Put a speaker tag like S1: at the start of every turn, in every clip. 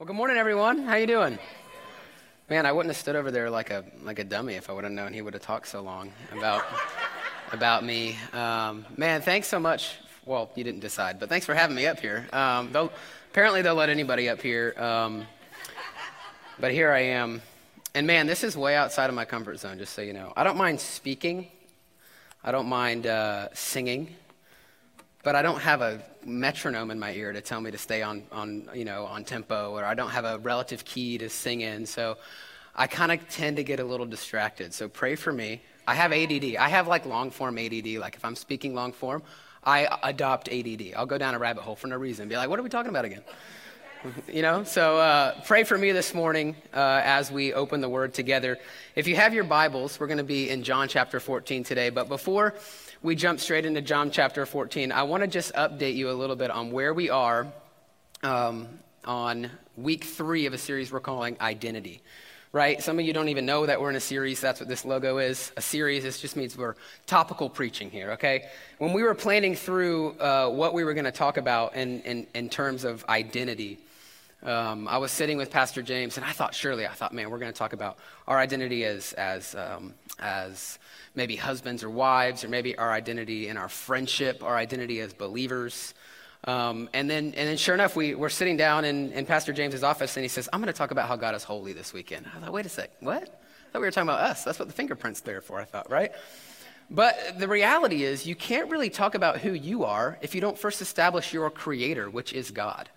S1: Well, good morning, everyone. How you doing? Man, I wouldn't have stood over there like a like a dummy if I would have known he would have talked so long about about me. Um, man, thanks so much. Well, you didn't decide, but thanks for having me up here. Um, they'll, apparently, they'll let anybody up here, um, but here I am. And man, this is way outside of my comfort zone. Just so you know, I don't mind speaking. I don't mind uh, singing but I don't have a metronome in my ear to tell me to stay on, on, you know, on tempo, or I don't have a relative key to sing in. So I kind of tend to get a little distracted. So pray for me. I have ADD. I have like long form ADD. Like if I'm speaking long form, I adopt ADD. I'll go down a rabbit hole for no reason. Be like, what are we talking about again? you know so uh, pray for me this morning uh, as we open the word together if you have your bibles we're going to be in john chapter 14 today but before we jump straight into John chapter 14, I want to just update you a little bit on where we are um, on week three of a series we're calling Identity. Right? Some of you don't even know that we're in a series. That's what this logo is. A series, this just means we're topical preaching here, okay? When we were planning through uh, what we were going to talk about in, in, in terms of identity, um, I was sitting with Pastor James, and I thought, surely, I thought, man, we're going to talk about our identity as, as, um, as maybe husbands or wives, or maybe our identity in our friendship, our identity as believers. Um, and, then, and then, sure enough, we were sitting down in, in Pastor James's office, and he says, I'm going to talk about how God is holy this weekend. I thought, wait a sec, what? I thought we were talking about us. That's what the fingerprint's there for, I thought, right? But the reality is, you can't really talk about who you are if you don't first establish your creator, which is God.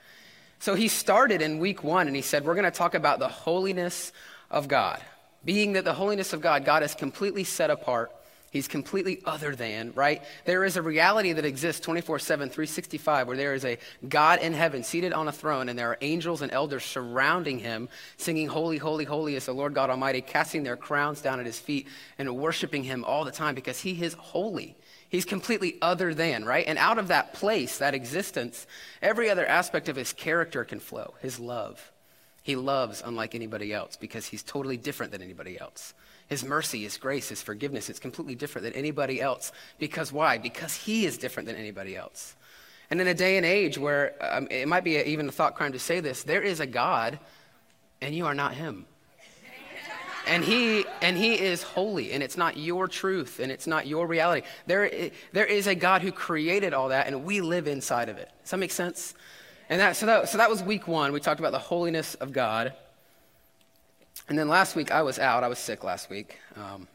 S1: So he started in week one, and he said, We're going to talk about the holiness of God being that the holiness of God, God is completely set apart. He's completely other than, right? There is a reality that exists 24 7, 365, where there is a God in heaven seated on a throne, and there are angels and elders surrounding him, singing, Holy, holy, holy is the Lord God Almighty, casting their crowns down at his feet and worshiping him all the time because he is holy. He's completely other than, right? And out of that place, that existence, every other aspect of his character can flow his love, he loves unlike anybody else because he's totally different than anybody else. His mercy, his grace, his forgiveness, it's completely different than anybody else. Because why? Because he is different than anybody else. And in a day and age where um, it might be a, even a thought crime to say this, there is a God and you are not him. And he, and he is holy, and it's not your truth, and it's not your reality. There, there is a God who created all that, and we live inside of it. Does that make sense? And that, so, that, so that was week one. We talked about the holiness of God. And then last week, I was out. I was sick last week. Um,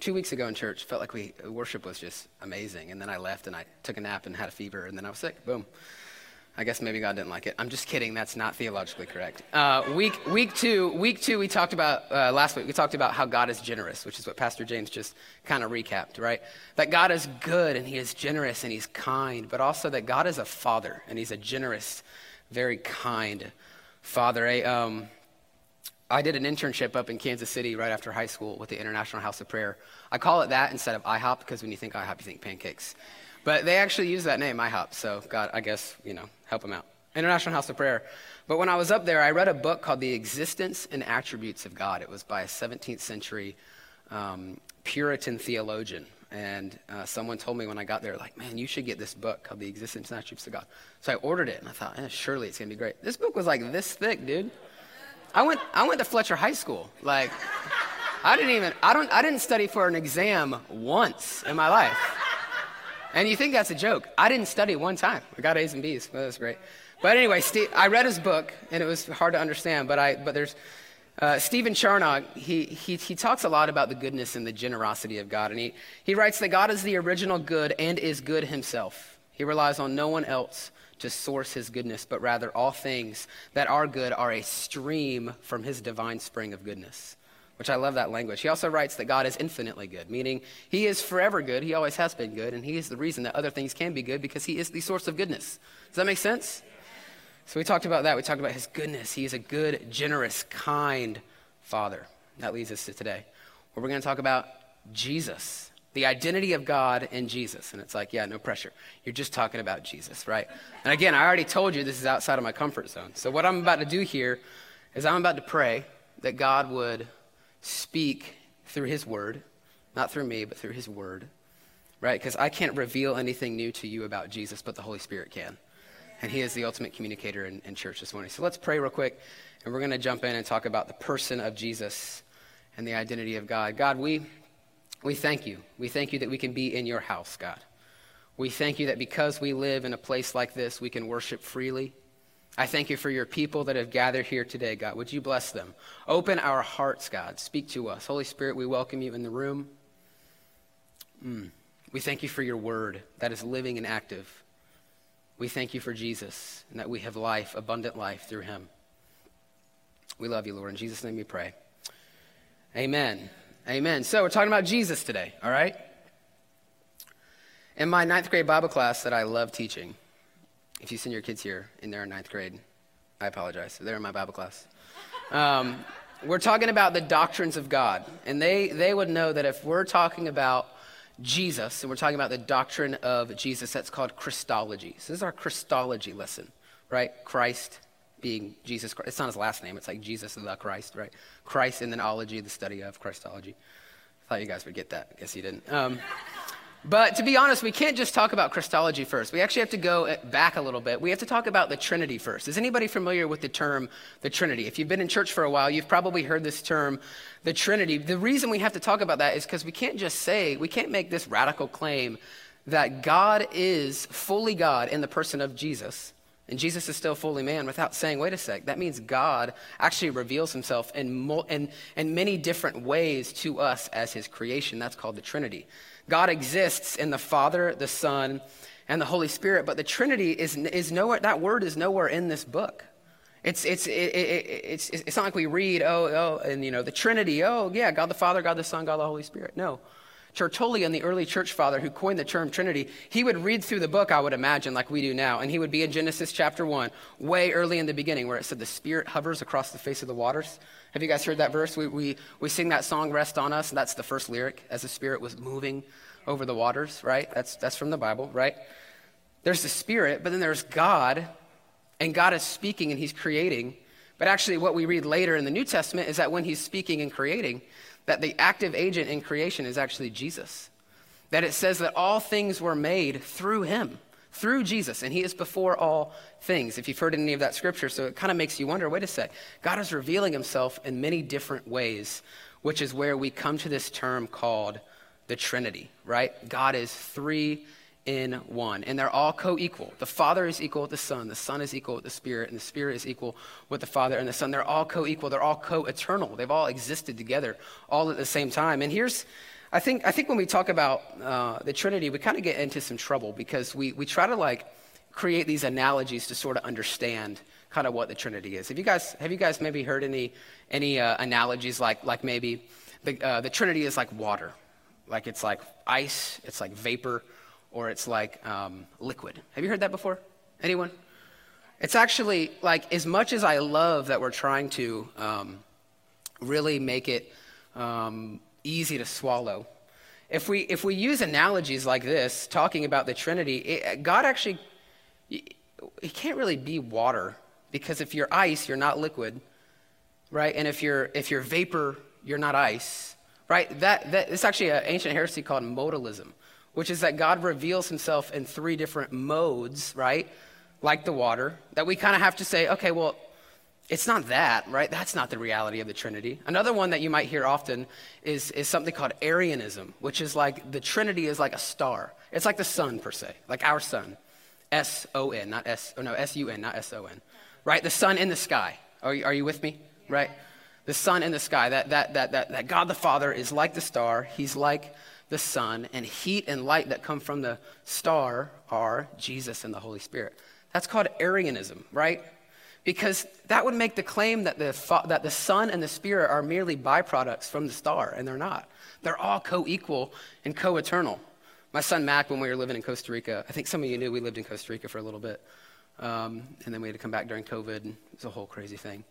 S1: two weeks ago in church, felt like we worship was just amazing. And then I left and I took a nap and had a fever, and then I was sick. Boom. I guess maybe God didn't like it. I'm just kidding. That's not theologically correct. Uh, week, week two, week two, we talked about, uh, last week, we talked about how God is generous, which is what Pastor James just kind of recapped, right? That God is good and he is generous and he's kind, but also that God is a father and he's a generous, very kind father. I, um, I did an internship up in Kansas City right after high school with the International House of Prayer. I call it that instead of IHOP because when you think IHOP, you think pancakes. But they actually use that name, IHOP. So God, I guess, you know, help them out. International House of Prayer. But when I was up there, I read a book called The Existence and Attributes of God. It was by a 17th century um, Puritan theologian. And uh, someone told me when I got there, like, man, you should get this book called The Existence and Attributes of God. So I ordered it, and I thought, eh, surely it's going to be great. This book was like this thick, dude. I went, I went to Fletcher High School. Like, I didn't even, I, don't, I didn't study for an exam once in my life. And you think that's a joke. I didn't study one time. I got A's and B's. Well, that was great. But anyway, I read his book, and it was hard to understand. But, I, but there's uh, Stephen Charnock, he, he, he talks a lot about the goodness and the generosity of God. And he, he writes that God is the original good and is good himself. He relies on no one else to source his goodness, but rather all things that are good are a stream from his divine spring of goodness which I love that language. He also writes that God is infinitely good, meaning he is forever good. He always has been good, and he is the reason that other things can be good because he is the source of goodness. Does that make sense? So we talked about that. We talked about his goodness. He is a good, generous, kind father. That leads us to today, where we're going to talk about Jesus, the identity of God in Jesus. And it's like, yeah, no pressure. You're just talking about Jesus, right? And again, I already told you this is outside of my comfort zone. So what I'm about to do here is I'm about to pray that God would speak through his word, not through me, but through his word, right? Because I can't reveal anything new to you about Jesus, but the Holy Spirit can. and He is the ultimate communicator in, in church this morning. So let's pray real quick, and we're going to jump in and talk about the person of Jesus and the identity of God. God, we, we thank you. We thank you that we can be in your house, God. We thank you that because we live in a place like this, we can worship freely. I thank you for your people that have gathered here today, God. Would you bless them? Open our hearts, God. Speak to us. Holy Spirit, we welcome you in the room. Mm. We thank you for your word that is living and active. We thank you for Jesus and that we have life, abundant life through him. We love you, Lord. In Jesus' name we pray. Amen. Amen. So we're talking about Jesus today, all right? In my ninth grade Bible class that I love teaching, if you send your kids here and they're in ninth grade, I apologize. They're in my Bible class. Um, we're talking about the doctrines of God. And they, they would know that if we're talking about Jesus, and we're talking about the doctrine of Jesus, that's called Christology. So this is our Christology lesson, right? Christ being Jesus Christ. It's not his last name, it's like Jesus the Christ, right? Christ and then ology, the study of Christology. I thought you guys would get that. I guess you didn't. Um, but to be honest, we can't just talk about Christology first. We actually have to go eh, back a little bit. We have to talk about the Trinity first. Is anybody familiar with the term the Trinity? If you've been in church for a while, you've probably heard this term, the Trinity. The reason we have to talk about that is because we can't just say, we can't make this radical claim that God is fully God in the person of Jesus. And Jesus is still fully man without saying, wait a sec, that means God actually reveals himself in, in, in many different ways to us as his creation. That's called the Trinity. God exists in the Father, the Son, and the Holy Spirit, but the Trinity is, is nowhere, that word is nowhere in this book. It's, it's, it, it, it's, it's not like we read, oh, oh, and you know, the Trinity, oh, yeah, God the Father, God the Son, God the Holy Spirit. No. Tertullian, the early church father who coined the term Trinity, he would read through the book, I would imagine, like we do now, and he would be in Genesis chapter 1, way early in the beginning, where it said the Spirit hovers across the face of the waters. Have you guys heard that verse? We, we, we sing that song, Rest on Us, and that's the first lyric, as the Spirit was moving over the waters, right? That's, that's from the Bible, right? There's the Spirit, but then there's God, and God is speaking and He's creating. But actually, what we read later in the New Testament is that when He's speaking and creating, that the active agent in creation is actually Jesus. That it says that all things were made through Him, through Jesus, and He is before all things. If you've heard any of that scripture, so it kind of makes you wonder wait a sec, God is revealing Himself in many different ways, which is where we come to this term called the Trinity, right? God is three in one. And they're all co equal. The Father is equal with the Son, the Son is equal with the Spirit, and the Spirit is equal with the Father and the Son. They're all co equal, they're all co eternal. They've all existed together all at the same time. And here's, I think, I think when we talk about uh, the Trinity, we kind of get into some trouble because we, we try to like create these analogies to sort of understand kind of what the Trinity is. Have you guys, have you guys maybe heard any, any uh, analogies like, like maybe the, uh, the Trinity is like water? Like it's like ice, it's like vapor, or it's like um, liquid. Have you heard that before? Anyone? It's actually like as much as I love that we're trying to um, really make it um, easy to swallow. If we if we use analogies like this, talking about the Trinity, it, God actually he can't really be water because if you're ice, you're not liquid, right? And if you're if you're vapor, you're not ice, right? That that it's actually an ancient heresy called modalism which is that God reveals himself in three different modes, right? Like the water, that we kind of have to say, okay, well, it's not that, right? That's not the reality of the Trinity. Another one that you might hear often is, is something called Arianism, which is like the Trinity is like a star. It's like the sun, per se, like our sun. S O N, not S, or no, S U N, not S O N, right? The sun in the sky. Are you, are you with me? Right? The sun in the sky, that, that, that, that, that God the Father is like the star. He's like the sun, and heat and light that come from the star are Jesus and the Holy Spirit. That's called Arianism, right? Because that would make the claim that the, that the son and the spirit are merely byproducts from the star, and they're not. They're all co equal and co eternal. My son Mac, when we were living in Costa Rica, I think some of you knew we lived in Costa Rica for a little bit. Um, and then we had to come back during COVID, and it was a whole crazy thing.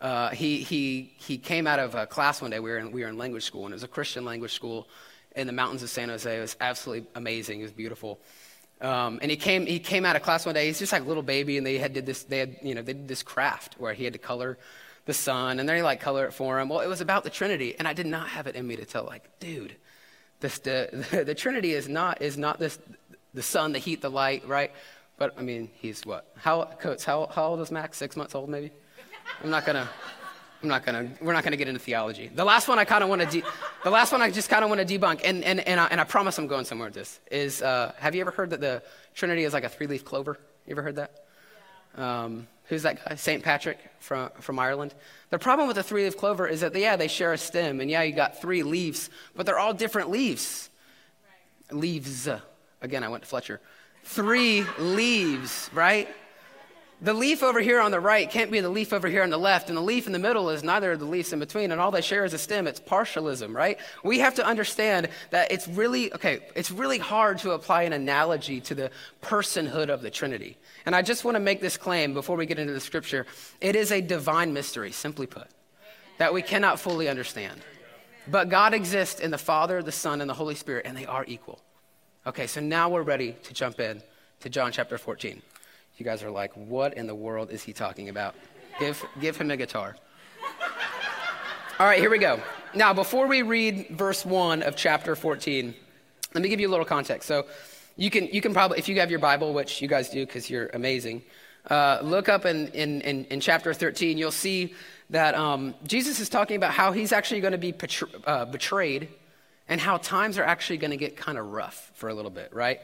S1: Uh, he, he, he came out of a class one day. We were, in, we were in language school, and it was a Christian language school in the mountains of San Jose. It was absolutely amazing. It was beautiful. Um, and he came, he came out of class one day. He's just like a little baby, and they had did this. They had, you know, they did this craft where he had to color the sun, and then they like color it for him. Well, it was about the Trinity, and I did not have it in me to tell, like, dude, this, the, the, the Trinity is not is not this the sun, the heat, the light, right? But I mean, he's what? How, Coates, how, how old is Max? Six months old, maybe? I'm not gonna. I'm not gonna. We're not gonna get into theology. The last one I kind of want to. De- the last one I just kind of want to debunk, and and and I, and I, promise I'm going somewhere with this. Is uh, have you ever heard that the Trinity is like a three-leaf clover? You ever heard that? Yeah. Um, who's that guy? Saint Patrick from from Ireland. The problem with the three-leaf clover is that yeah, they share a stem, and yeah, you got three leaves, but they're all different leaves. Right. Leaves. Again, I went to Fletcher. Three leaves, right? The leaf over here on the right can't be the leaf over here on the left, and the leaf in the middle is neither of the leaves in between, and all they share is a stem. It's partialism, right? We have to understand that it's really, okay, it's really hard to apply an analogy to the personhood of the Trinity. And I just want to make this claim before we get into the scripture. It is a divine mystery, simply put, that we cannot fully understand. But God exists in the Father, the Son, and the Holy Spirit, and they are equal. Okay, so now we're ready to jump in to John chapter 14. You guys are like, what in the world is he talking about? Give, give him a guitar. All right, here we go. Now, before we read verse 1 of chapter 14, let me give you a little context. So, you can, you can probably, if you have your Bible, which you guys do because you're amazing, uh, look up in, in, in, in, chapter 13. You'll see that um, Jesus is talking about how he's actually going to be uh, betrayed and how times are actually going to get kind of rough for a little bit, right?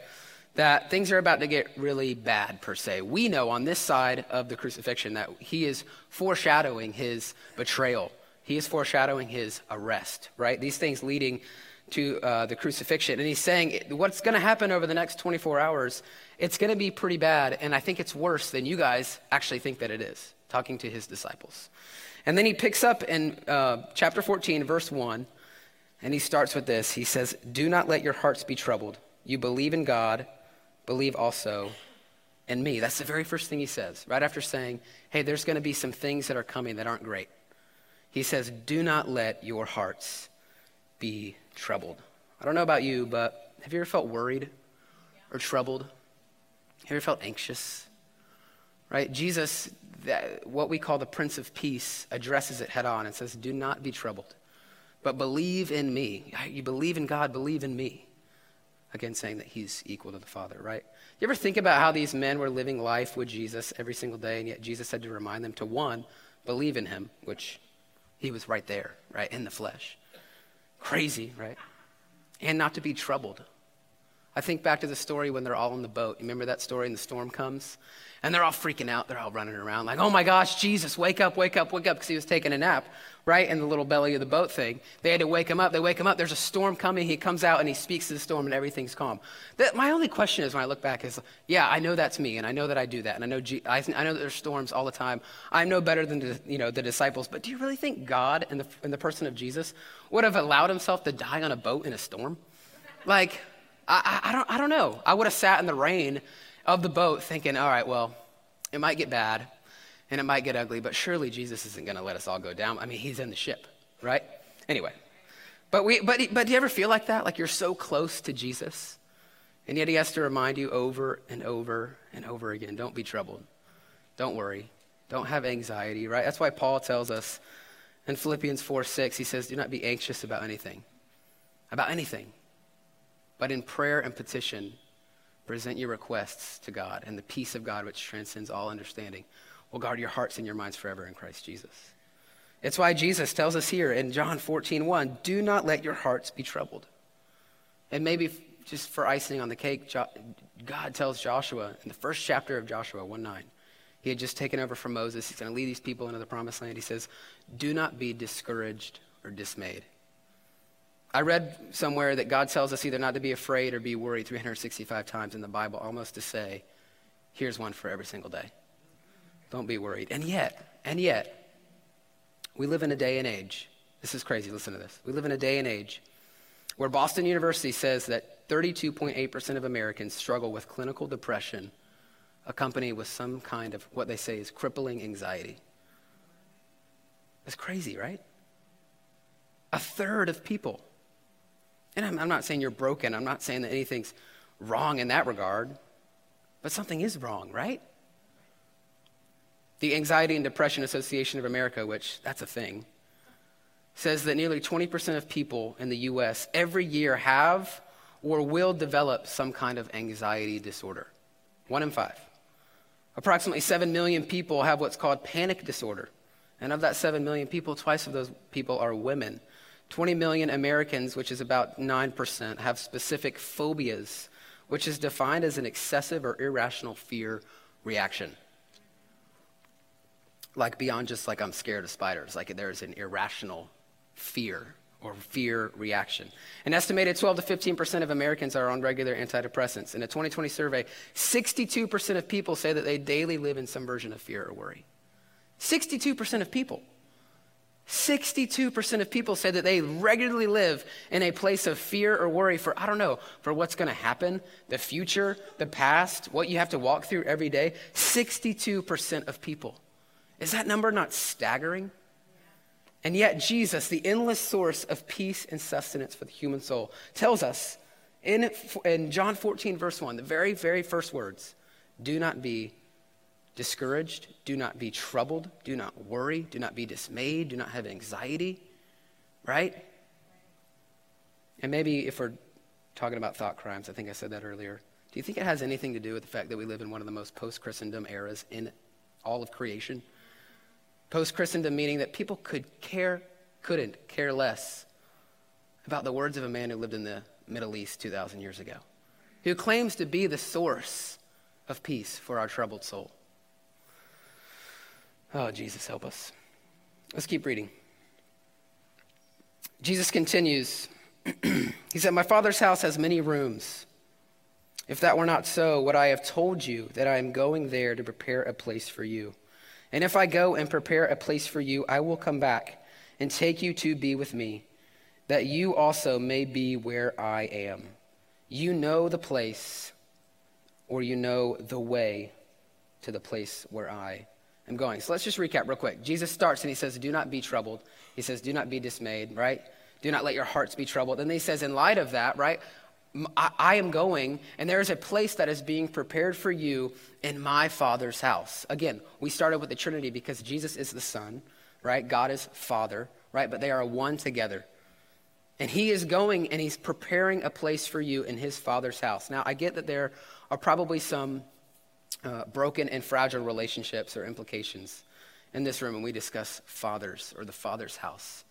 S1: That things are about to get really bad, per se. We know on this side of the crucifixion that he is foreshadowing his betrayal, he is foreshadowing his arrest, right? These things leading to uh, the crucifixion. And he's saying what's going to happen over the next 24 hours, it's going to be pretty bad. And I think it's worse than you guys actually think that it is, talking to his disciples. And then he picks up in uh, chapter 14, verse 1, and he starts with this. He says, Do not let your hearts be troubled. You believe in God believe also in me. That's the very first thing he says, right after saying, hey, there's going to be some things that are coming that aren't great. He says, do not let your hearts be troubled. I don't know about you, but have you ever felt worried or troubled? Have you ever felt anxious? Right? Jesus, that, what we call the Prince of Peace, addresses it head on and says, Do not be troubled, but believe in me. You believe in God, believe in me. Again, saying that he's equal to the Father, right? You ever think about how these men were living life with Jesus every single day, and yet Jesus had to remind them to one, believe in him, which he was right there, right, in the flesh. Crazy, right? And not to be troubled. I think back to the story when they're all in the boat. You remember that story and the storm comes? And they're all freaking out. They're all running around like, oh my gosh, Jesus, wake up, wake up, wake up, because he was taking a nap, right, in the little belly of the boat thing. They had to wake him up. They wake him up. There's a storm coming. He comes out and he speaks to the storm and everything's calm. That, my only question is when I look back is, yeah, I know that's me and I know that I do that. And I know, I, know that there's storms all the time. I know better than the, you know, the disciples. But do you really think God in the, in the person of Jesus would have allowed himself to die on a boat in a storm? Like, I, I, don't, I don't know. I would have sat in the rain of the boat thinking, all right, well, it might get bad and it might get ugly, but surely Jesus isn't going to let us all go down. I mean, he's in the ship, right? Anyway, but, we, but, but do you ever feel like that? Like you're so close to Jesus, and yet he has to remind you over and over and over again don't be troubled. Don't worry. Don't have anxiety, right? That's why Paul tells us in Philippians 4 6, he says, Do not be anxious about anything. About anything. But in prayer and petition, present your requests to God, and the peace of God, which transcends all understanding, will guard your hearts and your minds forever in Christ Jesus. It's why Jesus tells us here in John 14, 1, do not let your hearts be troubled. And maybe just for icing on the cake, God tells Joshua in the first chapter of Joshua 1 9, he had just taken over from Moses. He's going to lead these people into the promised land. He says, Do not be discouraged or dismayed. I read somewhere that God tells us either not to be afraid or be worried 365 times in the Bible, almost to say, here's one for every single day. Don't be worried. And yet, and yet, we live in a day and age. This is crazy. Listen to this. We live in a day and age where Boston University says that 32.8% of Americans struggle with clinical depression accompanied with some kind of what they say is crippling anxiety. It's crazy, right? A third of people and I'm, I'm not saying you're broken. I'm not saying that anything's wrong in that regard. But something is wrong, right? The Anxiety and Depression Association of America, which that's a thing, says that nearly 20% of people in the US every year have or will develop some kind of anxiety disorder. One in five. Approximately 7 million people have what's called panic disorder. And of that 7 million people, twice of those people are women. 20 million Americans, which is about 9%, have specific phobias, which is defined as an excessive or irrational fear reaction. Like beyond just like I'm scared of spiders, like there's an irrational fear or fear reaction. An estimated 12 to 15% of Americans are on regular antidepressants. In a 2020 survey, 62% of people say that they daily live in some version of fear or worry. 62% of people. 62% of people say that they regularly live in a place of fear or worry for, I don't know, for what's going to happen, the future, the past, what you have to walk through every day. 62% of people. Is that number not staggering? And yet, Jesus, the endless source of peace and sustenance for the human soul, tells us in, in John 14, verse 1, the very, very first words do not be discouraged, do not be troubled, do not worry, do not be dismayed, do not have anxiety, right? And maybe if we're talking about thought crimes, I think I said that earlier. Do you think it has anything to do with the fact that we live in one of the most post Christendom eras in all of creation? Post Christendom meaning that people could care, couldn't care less about the words of a man who lived in the Middle East 2,000 years ago, who claims to be the source of peace for our troubled soul. Oh, Jesus, help us. Let's keep reading. Jesus continues. he said, My Father's house has many rooms. If that were not so, would I have told you that I am going there to prepare a place for you? And if I go and prepare a place for you, I will come back and take you to be with me, that you also may be where I am. You know the place, or you know the way to the place where I am going. So let's just recap real quick. Jesus starts and he says, Do not be troubled. He says, Do not be dismayed, right? Do not let your hearts be troubled. And then he says, In light of that, right? I, I am going, and there is a place that is being prepared for you in my Father's house. Again, we started with the Trinity because Jesus is the Son, right? God is Father, right? But they are one together. And he is going and he's preparing a place for you in his Father's house. Now, I get that there are probably some uh, broken and fragile relationships or implications in this room and we discuss fathers or the Father's house.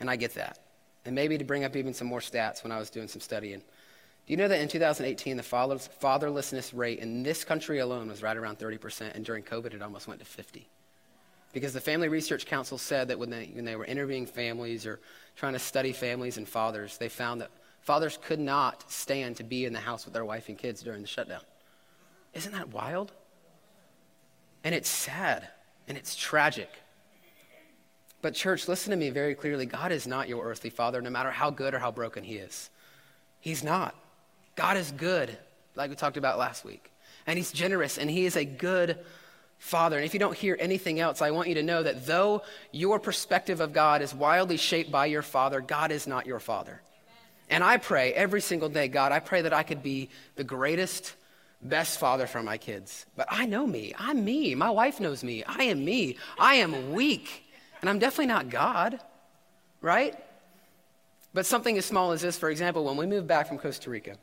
S1: And I get that. And maybe to bring up even some more stats when I was doing some studying. Do you know that in 2018, the fatherlessness rate in this country alone was right around 30%, and during COVID, it almost went to 50? Because the Family Research Council said that when they, when they were interviewing families or trying to study families and fathers, they found that fathers could not stand to be in the house with their wife and kids during the shutdown. Isn't that wild? And it's sad and it's tragic. But, church, listen to me very clearly. God is not your earthly father, no matter how good or how broken he is. He's not. God is good, like we talked about last week. And He's generous, and He is a good Father. And if you don't hear anything else, I want you to know that though your perspective of God is wildly shaped by your Father, God is not your Father. And I pray every single day, God, I pray that I could be the greatest, best father for my kids. But I know me. I'm me. My wife knows me. I am me. I am weak. And I'm definitely not God, right? But something as small as this, for example, when we moved back from Costa Rica,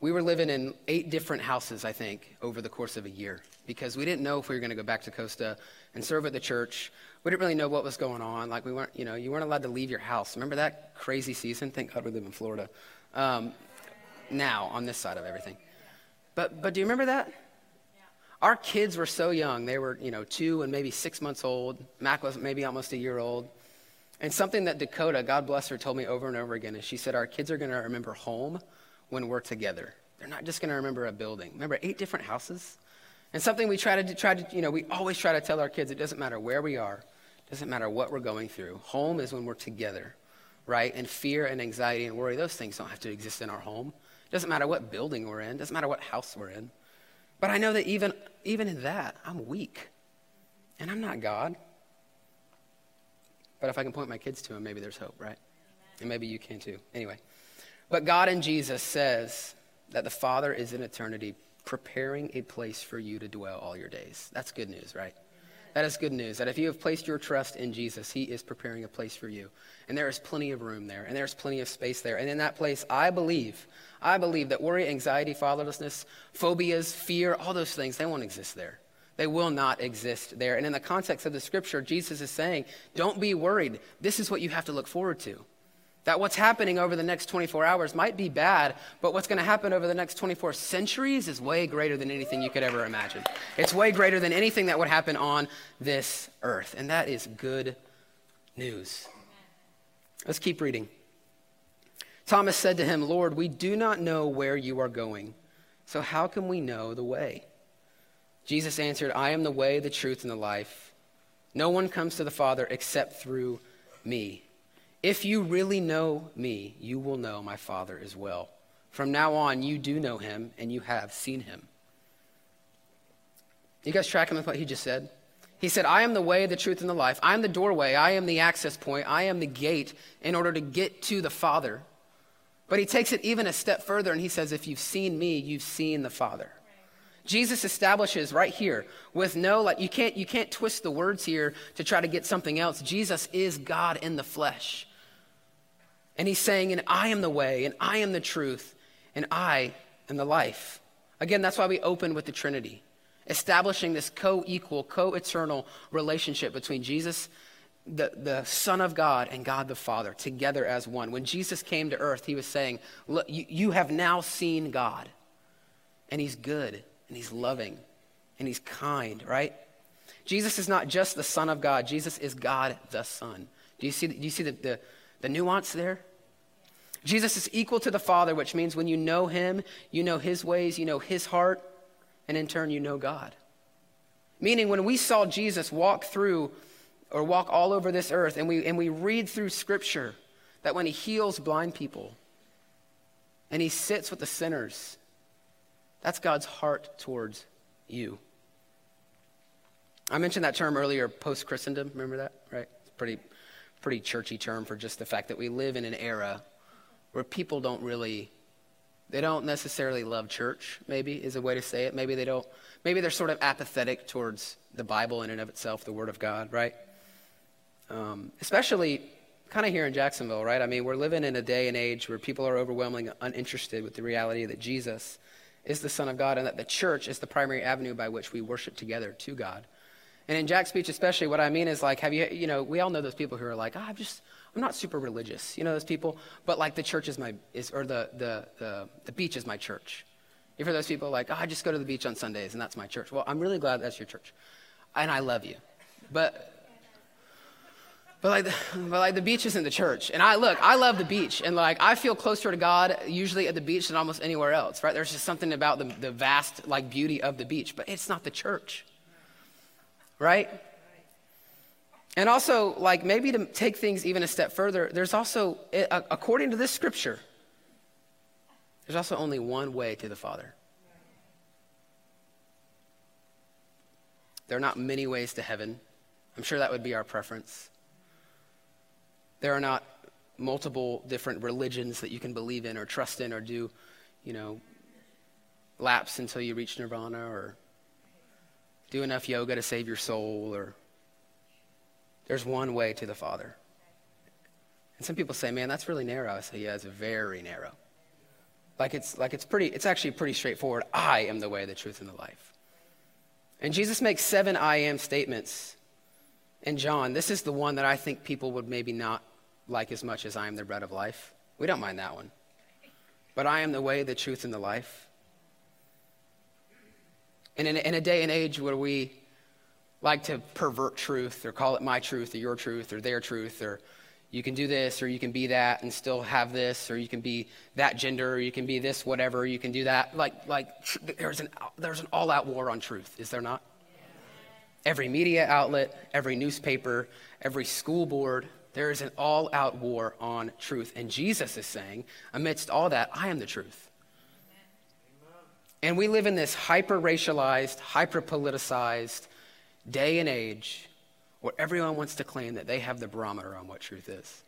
S1: we were living in eight different houses, I think, over the course of a year because we didn't know if we were going to go back to Costa and serve at the church. We didn't really know what was going on. Like, we weren't, you know, you weren't allowed to leave your house. Remember that crazy season? Thank God we live in Florida. Um, now, on this side of everything. But, but do you remember that? Yeah. Our kids were so young. They were, you know, two and maybe six months old. Mac was maybe almost a year old. And something that Dakota, God bless her, told me over and over again is she said, Our kids are going to remember home when we're together. They're not just going to remember a building. Remember, eight different houses? And something we try to try to, you know, we always try to tell our kids it doesn't matter where we are, it doesn't matter what we're going through. Home is when we're together, right? And fear and anxiety and worry, those things don't have to exist in our home. Doesn't matter what building we're in, doesn't matter what house we're in. But I know that even, even in that, I'm weak. And I'm not God. But if I can point my kids to him, maybe there's hope, right? And maybe you can too. Anyway. But God in Jesus says that the Father is in eternity preparing a place for you to dwell all your days. That's good news, right? That is good news. That if you have placed your trust in Jesus, He is preparing a place for you. And there is plenty of room there, and there's plenty of space there. And in that place, I believe, I believe that worry, anxiety, fatherlessness, phobias, fear, all those things, they won't exist there. They will not exist there. And in the context of the scripture, Jesus is saying, don't be worried. This is what you have to look forward to. That what's happening over the next 24 hours might be bad, but what's going to happen over the next 24 centuries is way greater than anything you could ever imagine. It's way greater than anything that would happen on this earth. And that is good news. Let's keep reading. Thomas said to him, Lord, we do not know where you are going, so how can we know the way? Jesus answered, I am the way, the truth, and the life. No one comes to the Father except through me. If you really know me, you will know my Father as well. From now on, you do know him, and you have seen him. You guys tracking with what he just said? He said, I am the way, the truth, and the life. I am the doorway. I am the access point. I am the gate in order to get to the Father. But he takes it even a step further and he says, If you've seen me, you've seen the Father. Jesus establishes right here with no, like, you can't, you can't twist the words here to try to get something else. Jesus is God in the flesh. And he's saying, and I am the way, and I am the truth, and I am the life. Again, that's why we open with the Trinity, establishing this co equal, co eternal relationship between Jesus, the, the Son of God, and God the Father, together as one. When Jesus came to earth, he was saying, Look, you, you have now seen God, and he's good, and he's loving, and he's kind, right? Jesus is not just the Son of God, Jesus is God the Son. Do you see, do you see the, the, the nuance there? Jesus is equal to the Father, which means when you know him, you know his ways, you know his heart, and in turn, you know God. Meaning, when we saw Jesus walk through or walk all over this earth, and we, and we read through Scripture that when he heals blind people and he sits with the sinners, that's God's heart towards you. I mentioned that term earlier, post Christendom. Remember that, right? It's pretty, pretty churchy term for just the fact that we live in an era where people don't really they don't necessarily love church maybe is a way to say it. Maybe they don't maybe they're sort of apathetic towards the bible in and of itself the word of god right? Um, especially kind of here in jacksonville right? I mean we're living in a day and age where people are overwhelmingly uninterested with the reality that jesus is the son of god and that the church is the primary avenue by which we worship together to god. And in Jax Beach especially what i mean is like have you you know we all know those people who are like oh, i've just I'm not super religious, you know those people, but like the church is my, is, or the, the, the, the beach is my church. You for those people like, oh, I just go to the beach on Sundays and that's my church. Well, I'm really glad that's your church. And I love you. But, but like, the, but like the beach isn't the church. And I, look, I love the beach. And like, I feel closer to God usually at the beach than almost anywhere else, right? There's just something about the, the vast like beauty of the beach, but it's not the church, right? And also, like maybe to take things even a step further, there's also, uh, according to this scripture, there's also only one way to the Father. There are not many ways to heaven. I'm sure that would be our preference. There are not multiple different religions that you can believe in or trust in or do, you know, laps until you reach nirvana or do enough yoga to save your soul or there's one way to the Father. And some people say, man, that's really narrow. I say, yeah, it's very narrow. Like it's, like it's pretty, it's actually pretty straightforward. I am the way, the truth, and the life. And Jesus makes seven I am statements. And John, this is the one that I think people would maybe not like as much as I am the bread of life. We don't mind that one. But I am the way, the truth, and the life. And in, in a day and age where we like to pervert truth or call it my truth or your truth or their truth or you can do this or you can be that and still have this or you can be that gender or you can be this whatever you can do that. Like like there's an there's an all-out war on truth is there not? Every media outlet every newspaper every school board there is an all-out war on truth. And jesus is saying amidst all that i am the truth. And we live in this hyper racialized hyper politicized day and age where everyone wants to claim that they have the barometer on what truth is.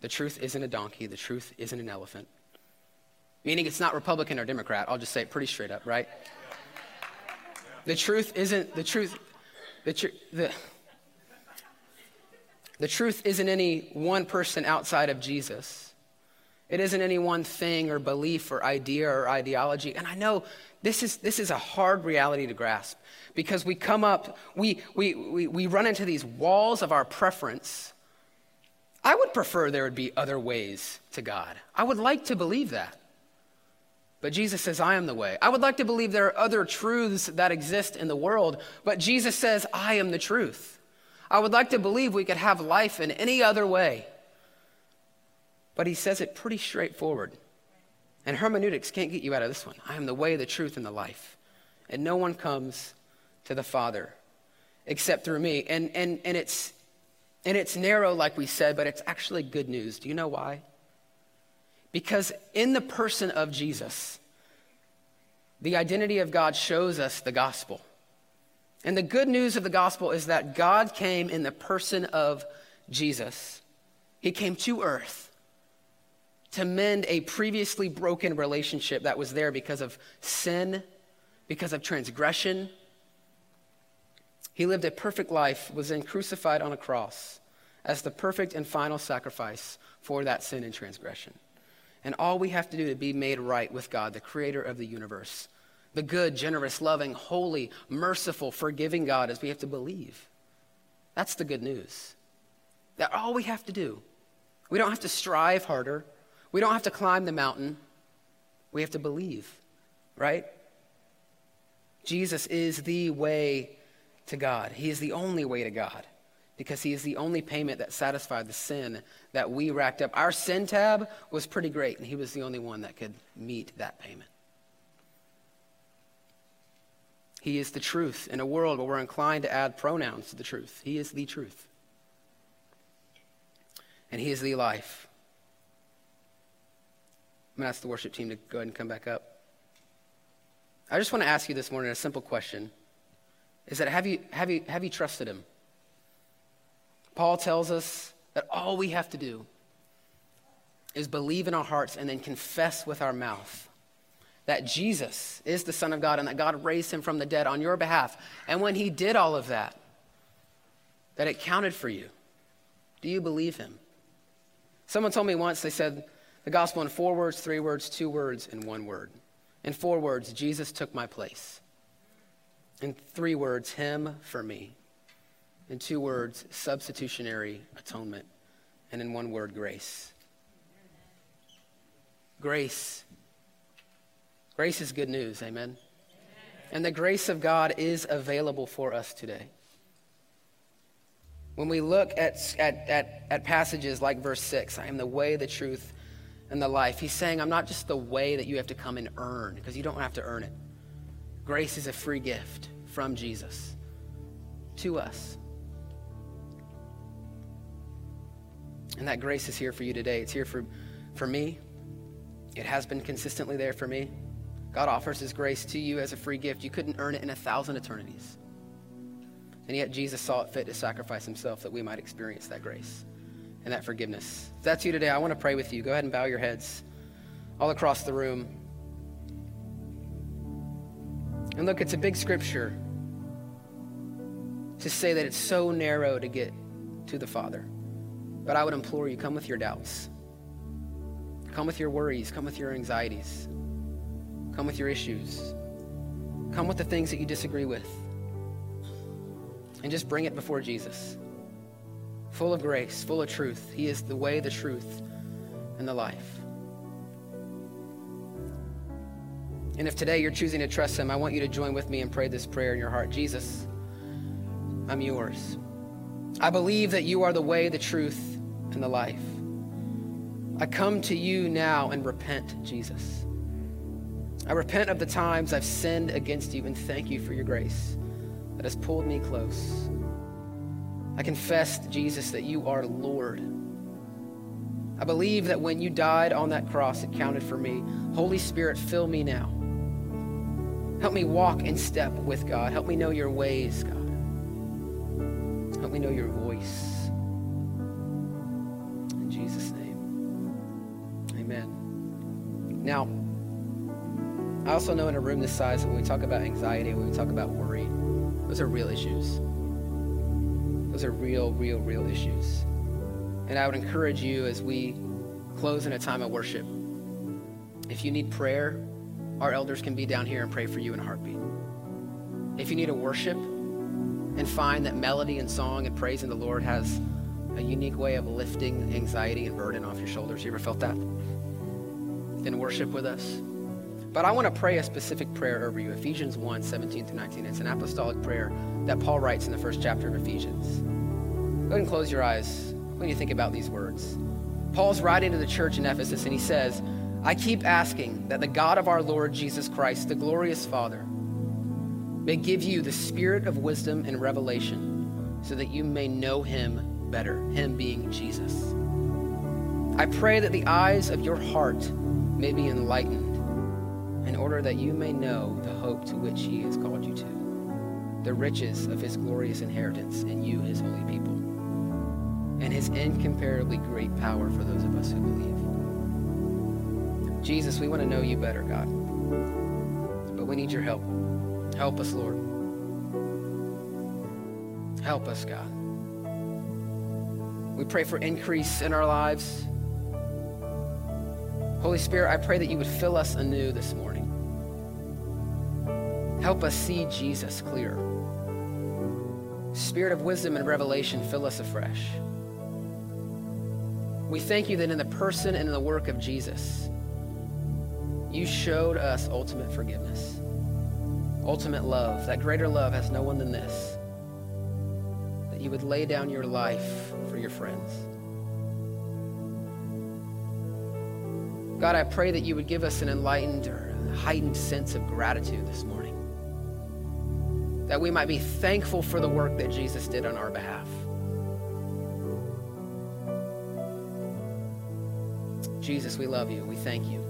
S1: The truth isn't a donkey, the truth isn't an elephant. Meaning it's not Republican or Democrat. I'll just say it pretty straight up, right? The truth isn't the truth. The, tr- the, the truth isn't any one person outside of Jesus. It isn't any one thing or belief or idea or ideology. And I know this is, this is a hard reality to grasp because we come up, we, we, we, we run into these walls of our preference. I would prefer there would be other ways to God. I would like to believe that. But Jesus says, I am the way. I would like to believe there are other truths that exist in the world, but Jesus says, I am the truth. I would like to believe we could have life in any other way. But he says it pretty straightforward. And hermeneutics can't get you out of this one. I am the way, the truth, and the life. And no one comes to the Father except through me. And, and, and, it's, and it's narrow, like we said, but it's actually good news. Do you know why? Because in the person of Jesus, the identity of God shows us the gospel. And the good news of the gospel is that God came in the person of Jesus. He came to earth to mend a previously broken relationship that was there because of sin, because of transgression. He lived a perfect life, was then crucified on a cross as the perfect and final sacrifice for that sin and transgression. And all we have to do to be made right with God, the creator of the universe, the good, generous, loving, holy, merciful, forgiving God, is we have to believe. That's the good news. That all we have to do. We don't have to strive harder. We don't have to climb the mountain. We have to believe, right? Jesus is the way to God. He is the only way to God because he is the only payment that satisfied the sin that we racked up. Our sin tab was pretty great, and he was the only one that could meet that payment. He is the truth in a world where we're inclined to add pronouns to the truth. He is the truth. And he is the life. I'm going to ask the worship team to go ahead and come back up. I just want to ask you this morning a simple question. Is that have you, have you, have you trusted him? Paul tells us that all we have to do is believe in our hearts and then confess with our mouth that Jesus is the Son of God and that God raised him from the dead on your behalf. And when he did all of that, that it counted for you. Do you believe him? Someone told me once, they said the gospel in four words, three words, two words, and one word. In four words, Jesus took my place. In three words, him for me. In two words, substitutionary atonement. And in one word, grace. Grace. Grace is good news, amen? And the grace of God is available for us today. When we look at, at, at, at, passages like verse 6, I am the way, the truth, and the life, he's saying, I'm not just the way that you have to come and earn, because you don't have to earn it. Grace is a free gift from Jesus to us. And that grace is here for you today. It's here for, for me. It has been consistently there for me. God offers his grace to you as a free gift. You couldn't earn it in a thousand eternities. And yet Jesus saw it fit to sacrifice himself that we might experience that grace and that forgiveness. If that's you today, I want to pray with you. Go ahead and bow your heads all across the room. And look, it's a big scripture to say that it's so narrow to get to the Father. But I would implore you come with your doubts, come with your worries, come with your anxieties, come with your issues, come with the things that you disagree with, and just bring it before Jesus. Full of grace, full of truth. He is the way, the truth, and the life. And if today you're choosing to trust Him, I want you to join with me and pray this prayer in your heart Jesus, I'm yours. I believe that you are the way, the truth, and the life. I come to you now and repent, Jesus. I repent of the times I've sinned against you and thank you for your grace that has pulled me close. I confess, Jesus, that you are Lord. I believe that when you died on that cross, it counted for me. Holy Spirit, fill me now. Help me walk in step with God. Help me know your ways, God. Help me know your voice. In Jesus' name, amen. Now, I also know in a room this size, when we talk about anxiety, when we talk about worry, those are real issues. Are real, real, real issues. And I would encourage you as we close in a time of worship, if you need prayer, our elders can be down here and pray for you in a heartbeat. If you need a worship and find that melody and song and praising the Lord has a unique way of lifting anxiety and burden off your shoulders, you ever felt that? Then worship with us. But I want to pray a specific prayer over you. Ephesians 1 17 through 19. It's an apostolic prayer that Paul writes in the first chapter of Ephesians. Go ahead and close your eyes when you think about these words. Paul's writing to the church in Ephesus, and he says, I keep asking that the God of our Lord Jesus Christ, the glorious Father, may give you the spirit of wisdom and revelation so that you may know him better, him being Jesus. I pray that the eyes of your heart may be enlightened in order that you may know the hope to which he has called you to, the riches of his glorious inheritance in you, his holy people, and his incomparably great power for those of us who believe. Jesus, we want to know you better, God. But we need your help. Help us, Lord. Help us, God. We pray for increase in our lives. Holy Spirit, I pray that you would fill us anew this morning. Help us see Jesus clearer. Spirit of wisdom and revelation, fill us afresh. We thank you that in the person and in the work of Jesus, you showed us ultimate forgiveness, ultimate love. That greater love has no one than this that you would lay down your life for your friends. God, I pray that you would give us an enlightened or heightened sense of gratitude this morning that we might be thankful for the work that Jesus did on our behalf. Jesus, we love you. We thank you.